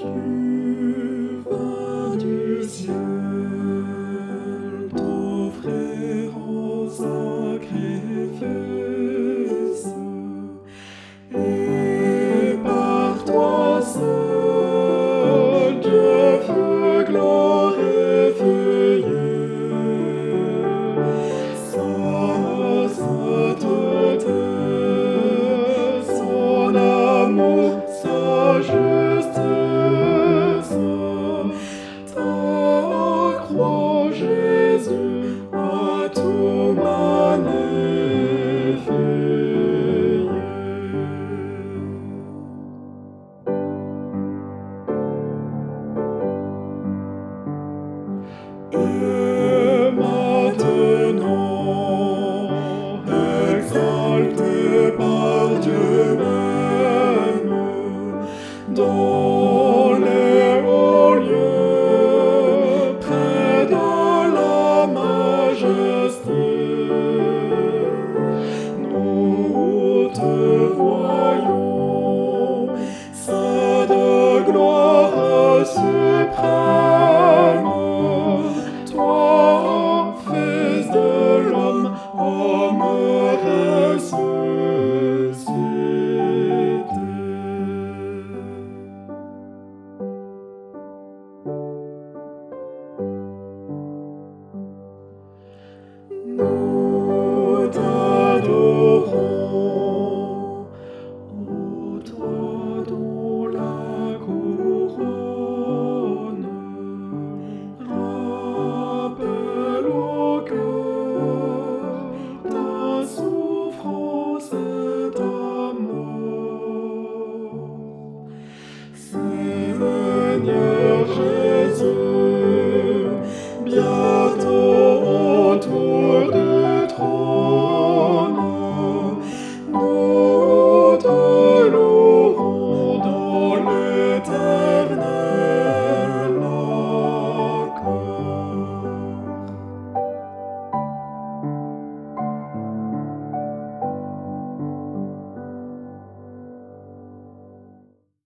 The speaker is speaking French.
You. Et maintenant, exaltez par Dieu même.